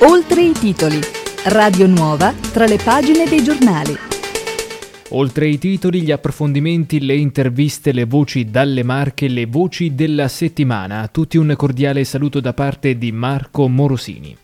Oltre i titoli. Radio Nuova tra le pagine dei giornali. Oltre i titoli, gli approfondimenti, le interviste, le voci dalle marche, le voci della settimana. A tutti un cordiale saluto da parte di Marco Morosini.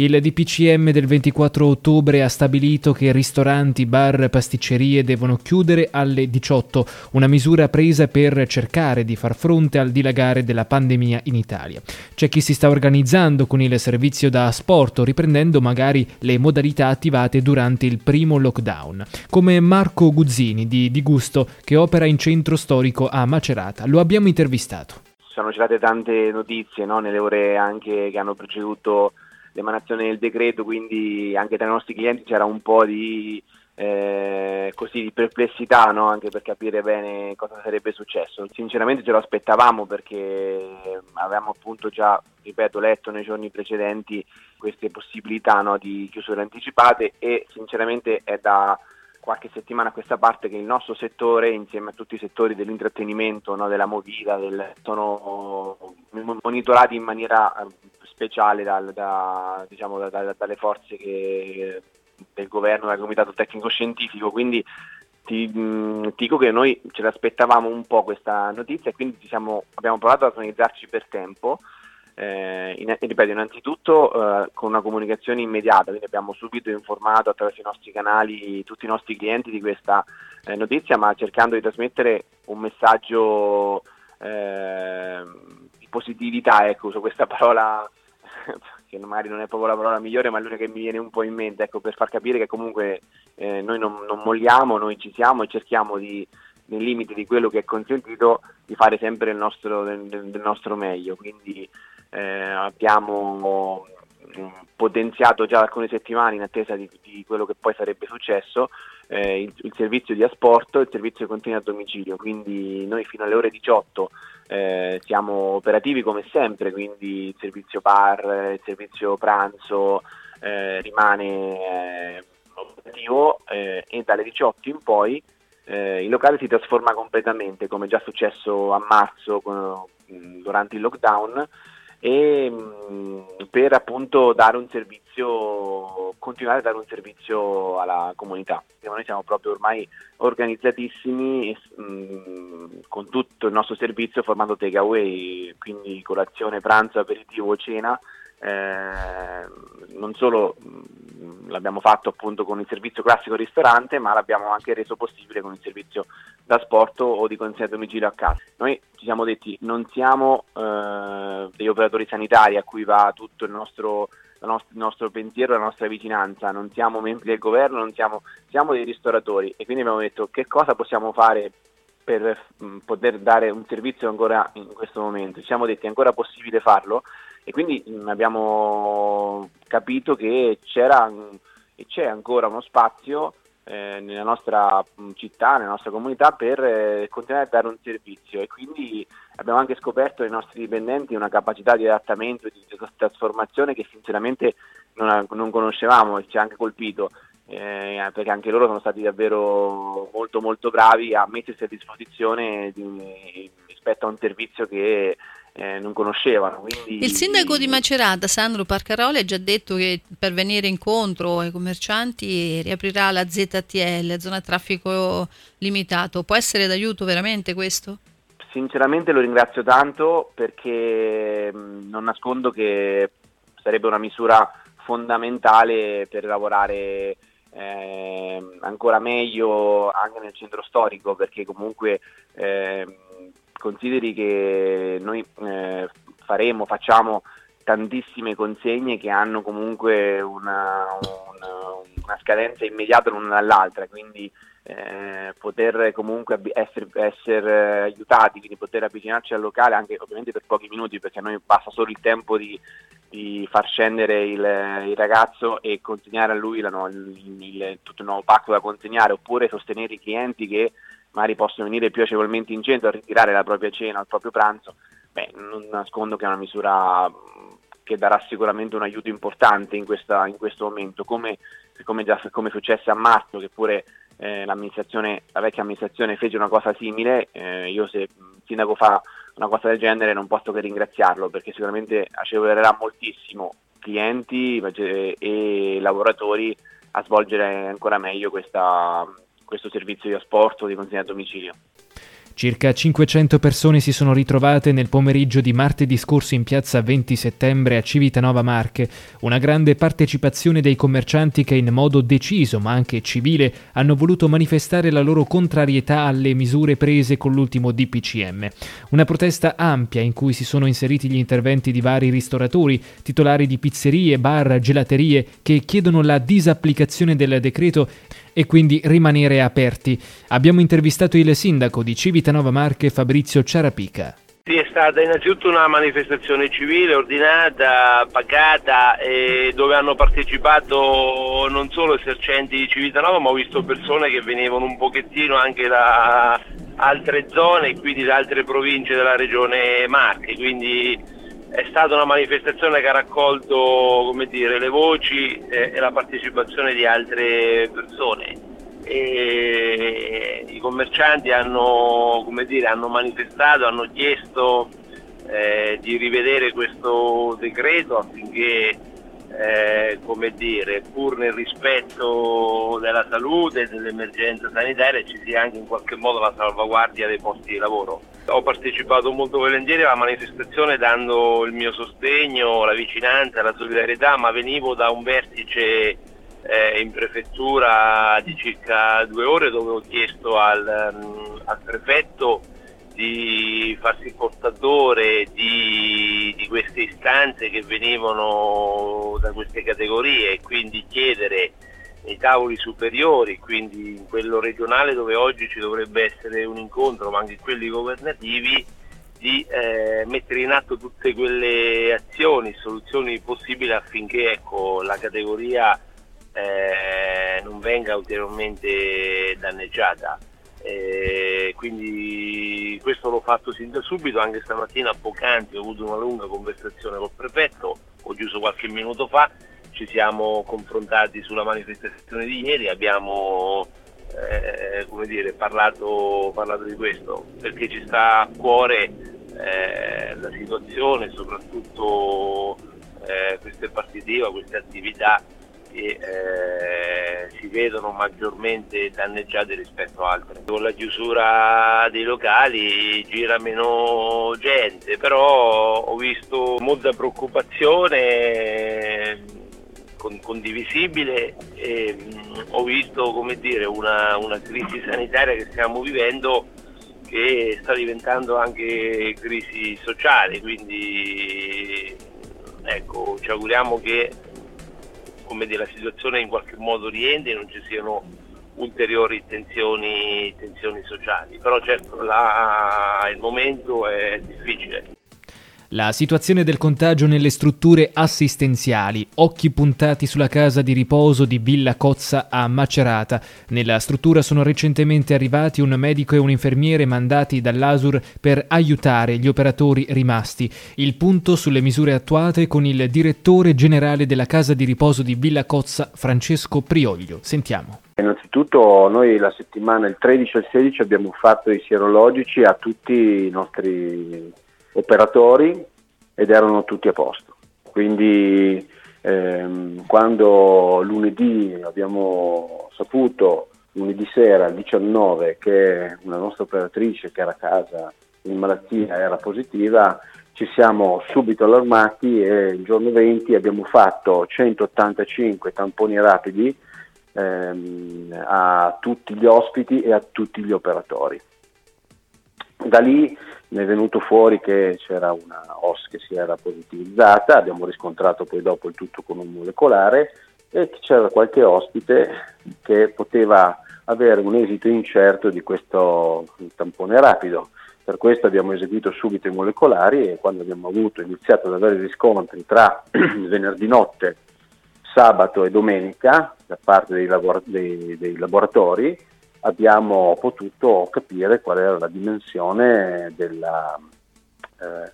Il DPCM del 24 ottobre ha stabilito che ristoranti, bar, pasticcerie devono chiudere alle 18, una misura presa per cercare di far fronte al dilagare della pandemia in Italia. C'è chi si sta organizzando con il servizio da asporto, riprendendo magari le modalità attivate durante il primo lockdown, come Marco Guzzini di Di Gusto che opera in centro storico a Macerata. Lo abbiamo intervistato. Sono girate tante notizie no? nelle ore anche che hanno preceduto l'emanazione del decreto, quindi anche tra i nostri clienti c'era un po' di, eh, così, di perplessità no? anche per capire bene cosa sarebbe successo. Sinceramente ce lo aspettavamo perché avevamo appunto già, ripeto, letto nei giorni precedenti queste possibilità no? di chiusure anticipate e sinceramente è da qualche settimana a questa parte che il nostro settore, insieme a tutti i settori dell'intrattenimento, no, della movida, del, sono monitorati in maniera speciale dal, da, diciamo, da, da, dalle forze che, del governo, dal comitato tecnico scientifico, quindi ti, mh, dico che noi ce l'aspettavamo un po' questa notizia e quindi siamo, abbiamo provato ad organizzarci per tempo. Eh, in, ripeto, innanzitutto eh, con una comunicazione immediata, quindi abbiamo subito informato attraverso i nostri canali tutti i nostri clienti di questa eh, notizia, ma cercando di trasmettere un messaggio eh, di positività, ecco, uso questa parola che magari non è proprio la parola migliore, ma è l'unica che mi viene un po' in mente, ecco, per far capire che comunque eh, noi non, non, molliamo, noi ci siamo e cerchiamo di, nei limiti di quello che è consentito, di fare sempre il nostro, del, del nostro meglio. Quindi eh, abbiamo potenziato già da alcune settimane in attesa di, di quello che poi sarebbe successo eh, il, il, servizio di asporto e il servizio di continua a domicilio, quindi noi fino alle ore 18 eh, siamo operativi come sempre, quindi il servizio bar, il servizio pranzo eh, rimane eh, operativo eh, e dalle 18 in poi eh, il locale si trasforma completamente come già successo a marzo durante il lockdown e mh, per appunto dare un servizio, continuare a dare un servizio alla comunità. Noi siamo proprio ormai organizzatissimi mh, con tutto il nostro servizio formando takeaway, quindi colazione, pranzo, aperitivo, cena. Eh, non solo mh, l'abbiamo fatto appunto con il servizio classico ristorante, ma l'abbiamo anche reso possibile con il servizio da sport o di consegna a domicilio a casa. Noi ci siamo detti non siamo eh, degli operatori sanitari a cui va tutto il nostro, il nostro pensiero, la nostra vicinanza, non siamo membri del governo, non siamo, siamo dei ristoratori e quindi abbiamo detto che cosa possiamo fare per mh, mm, poter dare un servizio ancora in questo momento. Ci siamo detti è ancora possibile farlo e quindi mm, abbiamo capito che c'era e c'è ancora uno spazio eh, nella nostra mm, città, nella nostra comunità per eh, continuare a dare un servizio e quindi abbiamo anche scoperto nei nostri dipendenti una capacità di adattamento e di trasformazione che sinceramente non, non conoscevamo e ci ha anche colpito. Eh, perché anche loro sono stati davvero molto molto bravi a mettersi a disposizione di, rispetto a un servizio che eh, non conoscevano. Quindi... Il sindaco di Macerata, Sandro Parcaroli, ha già detto che per venire incontro ai commercianti riaprirà la ZTL, zona traffico limitato. Può essere d'aiuto veramente questo? Sinceramente lo ringrazio tanto perché mh, non nascondo che sarebbe una misura fondamentale per lavorare eh, ancora meglio anche nel centro storico perché comunque eh, consideri che noi eh, faremo, facciamo tantissessere consegne che hanno comunque una, una, una scadenza immediata l'una dall'altra, quindi eh, poter comunque essere, essere, aiutati, quindi poter avvicinarci al locale anche ovviamente per pochi minuti perché a noi passa solo il tempo di, di far scendere il, il, ragazzo e consegnare a lui la, il, il, tutto il nuovo pacco da consegnare oppure sostenere i clienti che magari possono venire più agevolmente in centro a ritirare la propria cena, il proprio pranzo, beh, non nascondo che è una misura che darà sicuramente un aiuto importante in, questa, in questo momento, come, come, già, come successe a marzo, che pure eh, la vecchia amministrazione fece una cosa simile, eh, io se il sindaco fa una cosa del genere non posso che ringraziarlo perché sicuramente agevolerà moltissimo clienti e lavoratori a svolgere ancora meglio questa, questo servizio di asporto di consegna a domicilio. Circa 500 persone si sono ritrovate nel pomeriggio di martedì scorso in piazza 20 settembre a Civitanova Marche, una grande partecipazione dei commercianti che in modo deciso ma anche civile hanno voluto manifestare la loro contrarietà alle misure prese con l'ultimo DPCM. Una protesta ampia in cui si sono inseriti gli interventi di vari ristoratori, titolari di pizzerie, bar, gelaterie che chiedono la disapplicazione del decreto e quindi rimanere aperti. Abbiamo intervistato il sindaco di Civitanova Marche Fabrizio Ciarapica. Sì, è stata innanzitutto una manifestazione civile ordinata, pagata dove hanno partecipato non solo esercenti di Civitanova ma ho visto persone che venivano un pochettino anche da altre zone e quindi da altre province della regione Marche, quindi è stata una manifestazione che ha raccolto dire, le voci e, e, la partecipazione di altre persone. E I commercianti hanno, dire, hanno, manifestato, hanno chiesto eh, di rivedere questo decreto affinché eh, come dire, pur nel rispetto della salute e dell'emergenza sanitaria ci sia anche in qualche modo la salvaguardia dei posti di lavoro. Ho partecipato molto volentieri alla manifestazione dando il mio sostegno, la vicinanza, la solidarietà, ma venivo da un vertice eh, in prefettura di circa due ore dove ho chiesto al, um, al prefetto di farsi portatore di, di, queste istanze che venivano da queste categorie e quindi chiedere nei tavoli superiori, quindi in quello regionale dove oggi ci dovrebbe essere un incontro, ma anche in quelli governativi, di eh, mettere in atto tutte quelle azioni, soluzioni possibili affinché ecco, la categoria eh, non venga ulteriormente danneggiata. Eh, quindi questo l'ho fatto sin da subito, anche stamattina poc'anzi ho avuto una lunga conversazione col prefetto, ho chiuso qualche minuto fa, ci siamo confrontati sulla manifestazione di ieri, abbiamo eh, dire, parlato, parlato, di questo, perché ci sta a cuore eh, la situazione, soprattutto eh, queste partite IVA, queste attività che eh, si vedono maggiormente danneggiate rispetto a altre. Con la chiusura dei locali gira meno gente, però ho visto molta preoccupazione condivisibile e mh, ho visto dire, una, una crisi sanitaria che stiamo vivendo che sta diventando anche crisi sociale, quindi ecco, ci auguriamo che come dire, la situazione in qualche modo rientri e non ci siano ulteriori tensioni, tensioni sociali. Però certo la, il momento è difficile. La situazione del contagio nelle strutture assistenziali, occhi puntati sulla casa di riposo di Villa Cozza a Macerata. Nella struttura sono recentemente arrivati un medico e un infermiere mandati dall'ASUR per aiutare gli operatori rimasti. Il punto sulle misure attuate con il direttore generale della casa di riposo di Villa Cozza, Francesco Prioglio. Sentiamo. Innanzitutto noi la settimana, il 13 e il 16, abbiamo fatto i sierologici a tutti i nostri operatori ed erano tutti a posto. Quindi ehm, quando lunedì abbiamo saputo, lunedì sera al 19, che una nostra operatrice che era a casa in malattia era positiva, ci siamo subito allarmati e il giorno 20 abbiamo fatto 185 tamponi rapidi ehm, a tutti gli ospiti e a tutti gli operatori. Da lì ne è venuto fuori che c'era una OS che si era positivizzata, abbiamo riscontrato poi dopo il tutto con un molecolare e c'era qualche ospite che poteva avere un esito incerto di questo tampone rapido. Per questo abbiamo eseguito subito i molecolari e quando abbiamo avuto, iniziato ad avere riscontri tra venerdì notte, sabato e domenica da parte dei, labor- dei, dei laboratori, abbiamo potuto capire qual era la dimensione della, eh,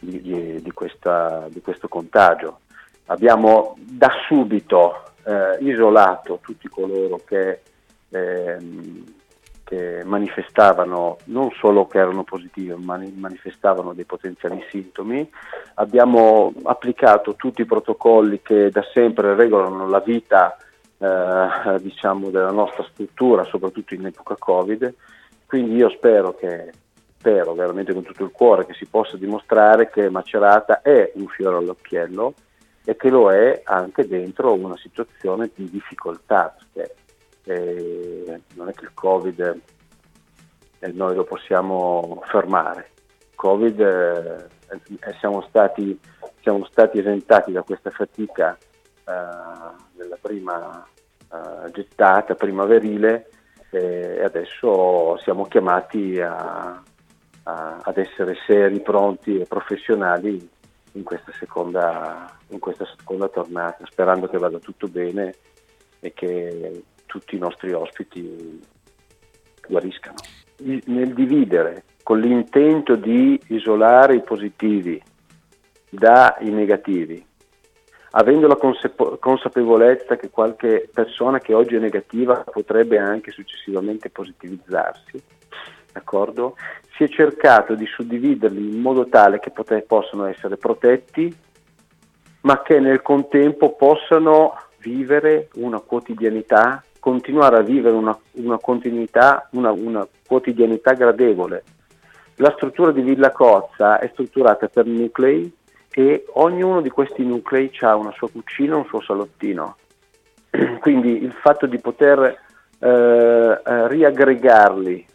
di, di, di, questa, di, questo contagio. Abbiamo da subito eh, isolato tutti coloro che, ehm, che manifestavano non solo che erano positive, ma manifestavano dei potenziali sintomi. Abbiamo applicato tutti i protocolli che da sempre regolano la vita eh, diciamo della nostra struttura, soprattutto in epoca Covid. Quindi io spero che spero veramente con tutto il cuore che si possa dimostrare che Macerata è un fiore all'occhiello e che lo è anche dentro una situazione di difficoltà, perché eh, non è che il Covid eh, noi lo possiamo fermare. Covid eh, siamo, stati, siamo, stati, esentati da questa fatica nella eh, prima eh, gettata primaverile e adesso siamo chiamati a, a, ad essere seri, pronti e professionali in questa, seconda, in questa seconda tornata, sperando che vada tutto bene e che tutti i nostri ospiti guariscano. Nel dividere con l'intento di isolare i positivi dai negativi, avendo la consapevolezza che qualche persona che oggi è negativa potrebbe anche successivamente positivizzarsi, d'accordo? Si è cercato di suddividerli in modo tale che pote- possano essere protetti, ma che nel contempo possano vivere una quotidianità, continuare a vivere una, una una, una quotidianità gradevole. La struttura di Villa Cozza è strutturata per nuclei e ognuno di questi nuclei ha una sua cucina, un suo salottino. Quindi il fatto di poter eh, eh, riaggregarli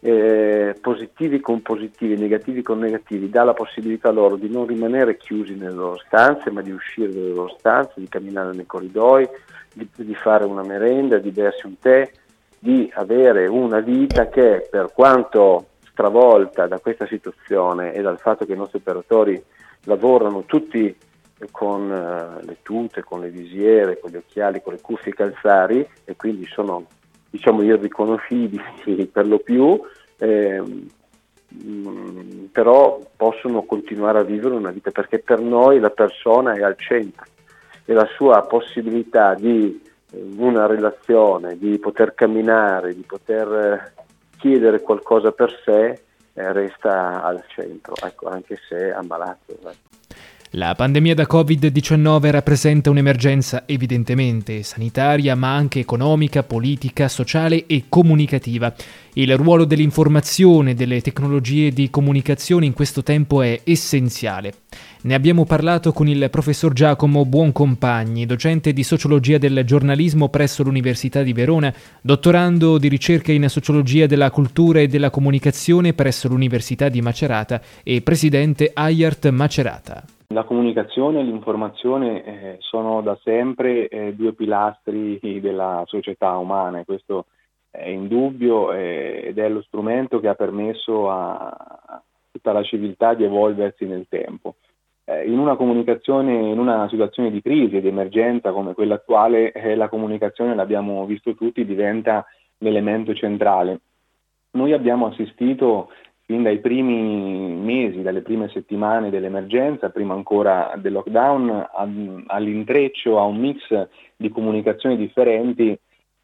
eh, positivi con positivi, negativi con negativi, dà la possibilità loro di non rimanere chiusi nelle loro stanze, ma di uscire dalle loro stanze, di camminare nei corridoi, di, di fare una merenda, di bersi un tè, di avere una vita che per quanto stravolta da questa situazione e dal fatto che i nostri operatori lavorano tutti con uh, le tute, con le visiere, con gli occhiali, con le cuffie calzari e quindi sono diciamo irriconoscibili per lo più, eh, mh, però possono continuare a vivere una vita perché per noi la persona è al centro e la sua possibilità di eh, una relazione, di poter camminare, di poter eh, chiedere qualcosa per sé eh, resta al centro, ecco, anche se ammalato. Ecco. La pandemia da Covid-19 rappresenta un'emergenza evidentemente sanitaria, ma anche economica, politica, sociale e comunicativa. Il ruolo dell'informazione e delle tecnologie di comunicazione in questo tempo è essenziale. Ne abbiamo parlato con il professor Giacomo Buoncompagni, docente di sociologia del giornalismo presso l'Università di Verona, dottorando di ricerca in sociologia della cultura e della comunicazione presso l'Università di Macerata e presidente AIART Macerata. La comunicazione e l'informazione eh, sono da sempre eh, due pilastri della società umana, questo è indubbio eh, ed è lo strumento che ha permesso a tutta la civiltà di evolversi nel tempo. Eh, in una comunicazione, in una situazione di crisi e di emergenza come quella attuale, eh, la comunicazione, l'abbiamo visto tutti, diventa l'elemento centrale. Noi abbiamo assistito fin dai primi mesi, dalle prime settimane dell'emergenza, prima ancora del lockdown, all'intreccio, a un mix di comunicazioni differenti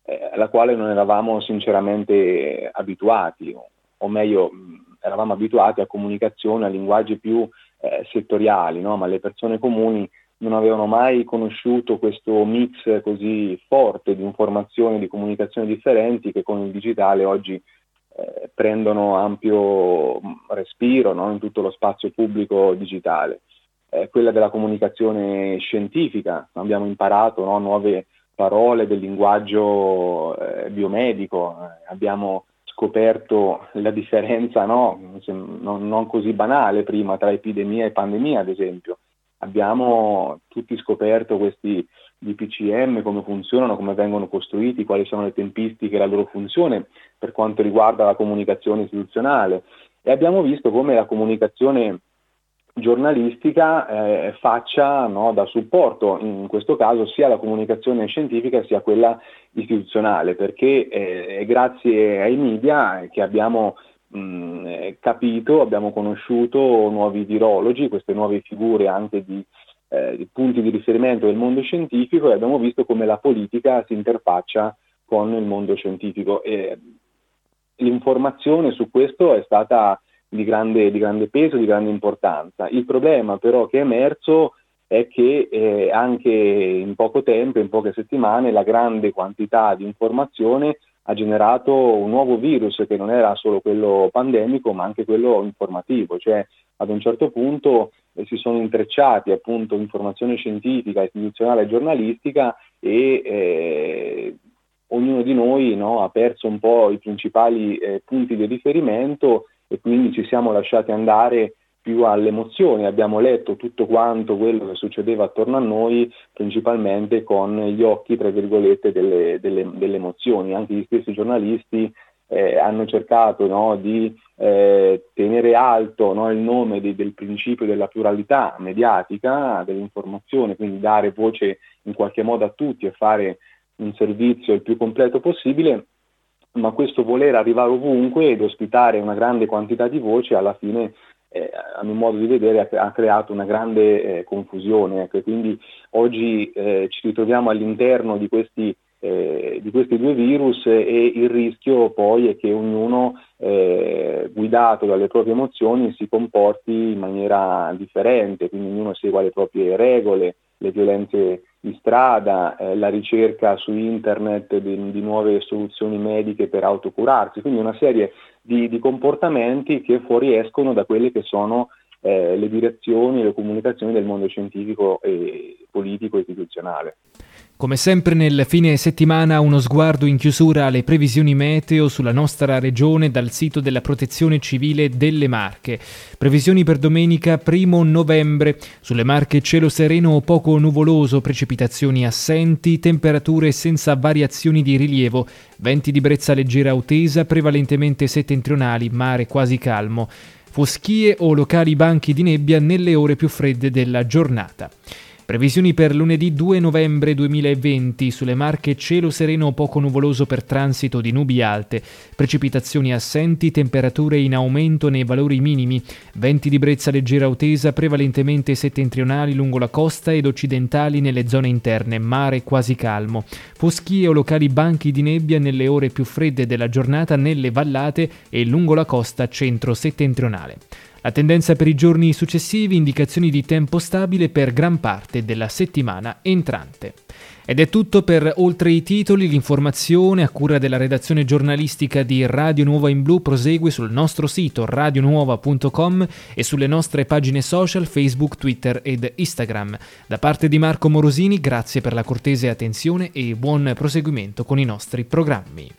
eh, alla quale non eravamo sinceramente abituati, o meglio eravamo abituati a comunicazioni, a linguaggi più eh, settoriali, no? ma le persone comuni non avevano mai conosciuto questo mix così forte di informazioni e di comunicazioni differenti che con il digitale oggi eh, prendono ampio mm, respiro no, in tutto lo spazio pubblico digitale. Eh, quella della comunicazione scientifica, abbiamo imparato no, nuove parole del linguaggio eh, biomedico, eh, abbiamo scoperto la differenza no, non, non così banale prima tra epidemia e pandemia, ad esempio. Abbiamo tutti scoperto questi di PCM, come funzionano, come vengono costruiti, quali sono le tempistiche la loro funzione per quanto riguarda la comunicazione istituzionale. E abbiamo visto come la comunicazione giornalistica eh, faccia no, da supporto, in questo caso sia la comunicazione scientifica sia quella istituzionale, perché eh, è grazie ai media che abbiamo mh, capito, abbiamo conosciuto nuovi virologi, queste nuove figure anche di eh, punti di riferimento del mondo scientifico e abbiamo visto come la politica si interfaccia con il mondo scientifico. E l'informazione su questo è stata di grande, di grande, peso, di grande importanza. Il problema però che è emerso è che eh, anche in poco tempo, in poche settimane, la grande quantità di informazione ha generato un nuovo virus che non era solo quello pandemico ma anche quello informativo, cioè ad un certo punto eh, si sono intrecciati appunto informazione scientifica, istituzionale e giornalistica e eh, ognuno di noi no, ha perso un po' i principali eh, punti di riferimento e quindi ci siamo lasciati andare più alle emozioni, abbiamo letto tutto quanto quello che succedeva attorno a noi, principalmente con gli occhi, tra virgolette, delle, delle, delle emozioni. Anche gli stessi giornalisti eh, hanno cercato no, di eh, tenere alto no, il nome di, del principio della pluralità mediatica, dell'informazione, quindi dare voce in qualche modo a tutti e fare un servizio il più completo possibile, ma questo voler arrivare ovunque ed ospitare una grande quantità di voci alla fine eh, a mio modo di vedere ha, creato una grande eh, confusione. Ecco, quindi oggi eh, ci ritroviamo all'interno di questi, eh, di questi, due virus e il rischio poi è che ognuno eh, guidato dalle proprie emozioni si comporti in maniera differente, quindi ognuno segua le proprie regole, le violenze di strada, eh, la ricerca su internet di, di, nuove soluzioni mediche per autocurarsi, quindi una serie di, di comportamenti che fuoriescono da quelle che sono eh, le direzioni e le comunicazioni del mondo scientifico e politico e istituzionale. Come sempre nel fine settimana uno sguardo in chiusura alle previsioni meteo sulla nostra regione dal sito della Protezione Civile delle Marche. Previsioni per domenica 1 novembre. Sulle Marche cielo sereno o poco nuvoloso, precipitazioni assenti, temperature senza variazioni di rilievo, venti di brezza leggera o tesa, prevalentemente settentrionali, mare quasi calmo. Foschie o locali banchi di nebbia nelle ore più fredde della giornata. Previsioni per lunedì 2 novembre 2020 sulle Marche cielo sereno poco nuvoloso per transito di nubi alte, precipitazioni assenti, temperature in aumento nei valori minimi, venti di brezza leggera o tesa prevalentemente settentrionali lungo la costa ed occidentali nelle zone interne, mare quasi calmo, foschie o locali banchi di nebbia nelle ore più fredde della giornata nelle vallate e lungo la costa centro-settentrionale. La tendenza per i giorni successivi, indicazioni di tempo stabile per gran parte della settimana entrante. Ed è tutto per Oltre i titoli, l'informazione a cura della redazione giornalistica di Radio Nuova in Blu prosegue sul nostro sito radionuova.com e sulle nostre pagine social Facebook, Twitter ed Instagram. Da parte di Marco Morosini, grazie per la cortese attenzione e buon proseguimento con i nostri programmi.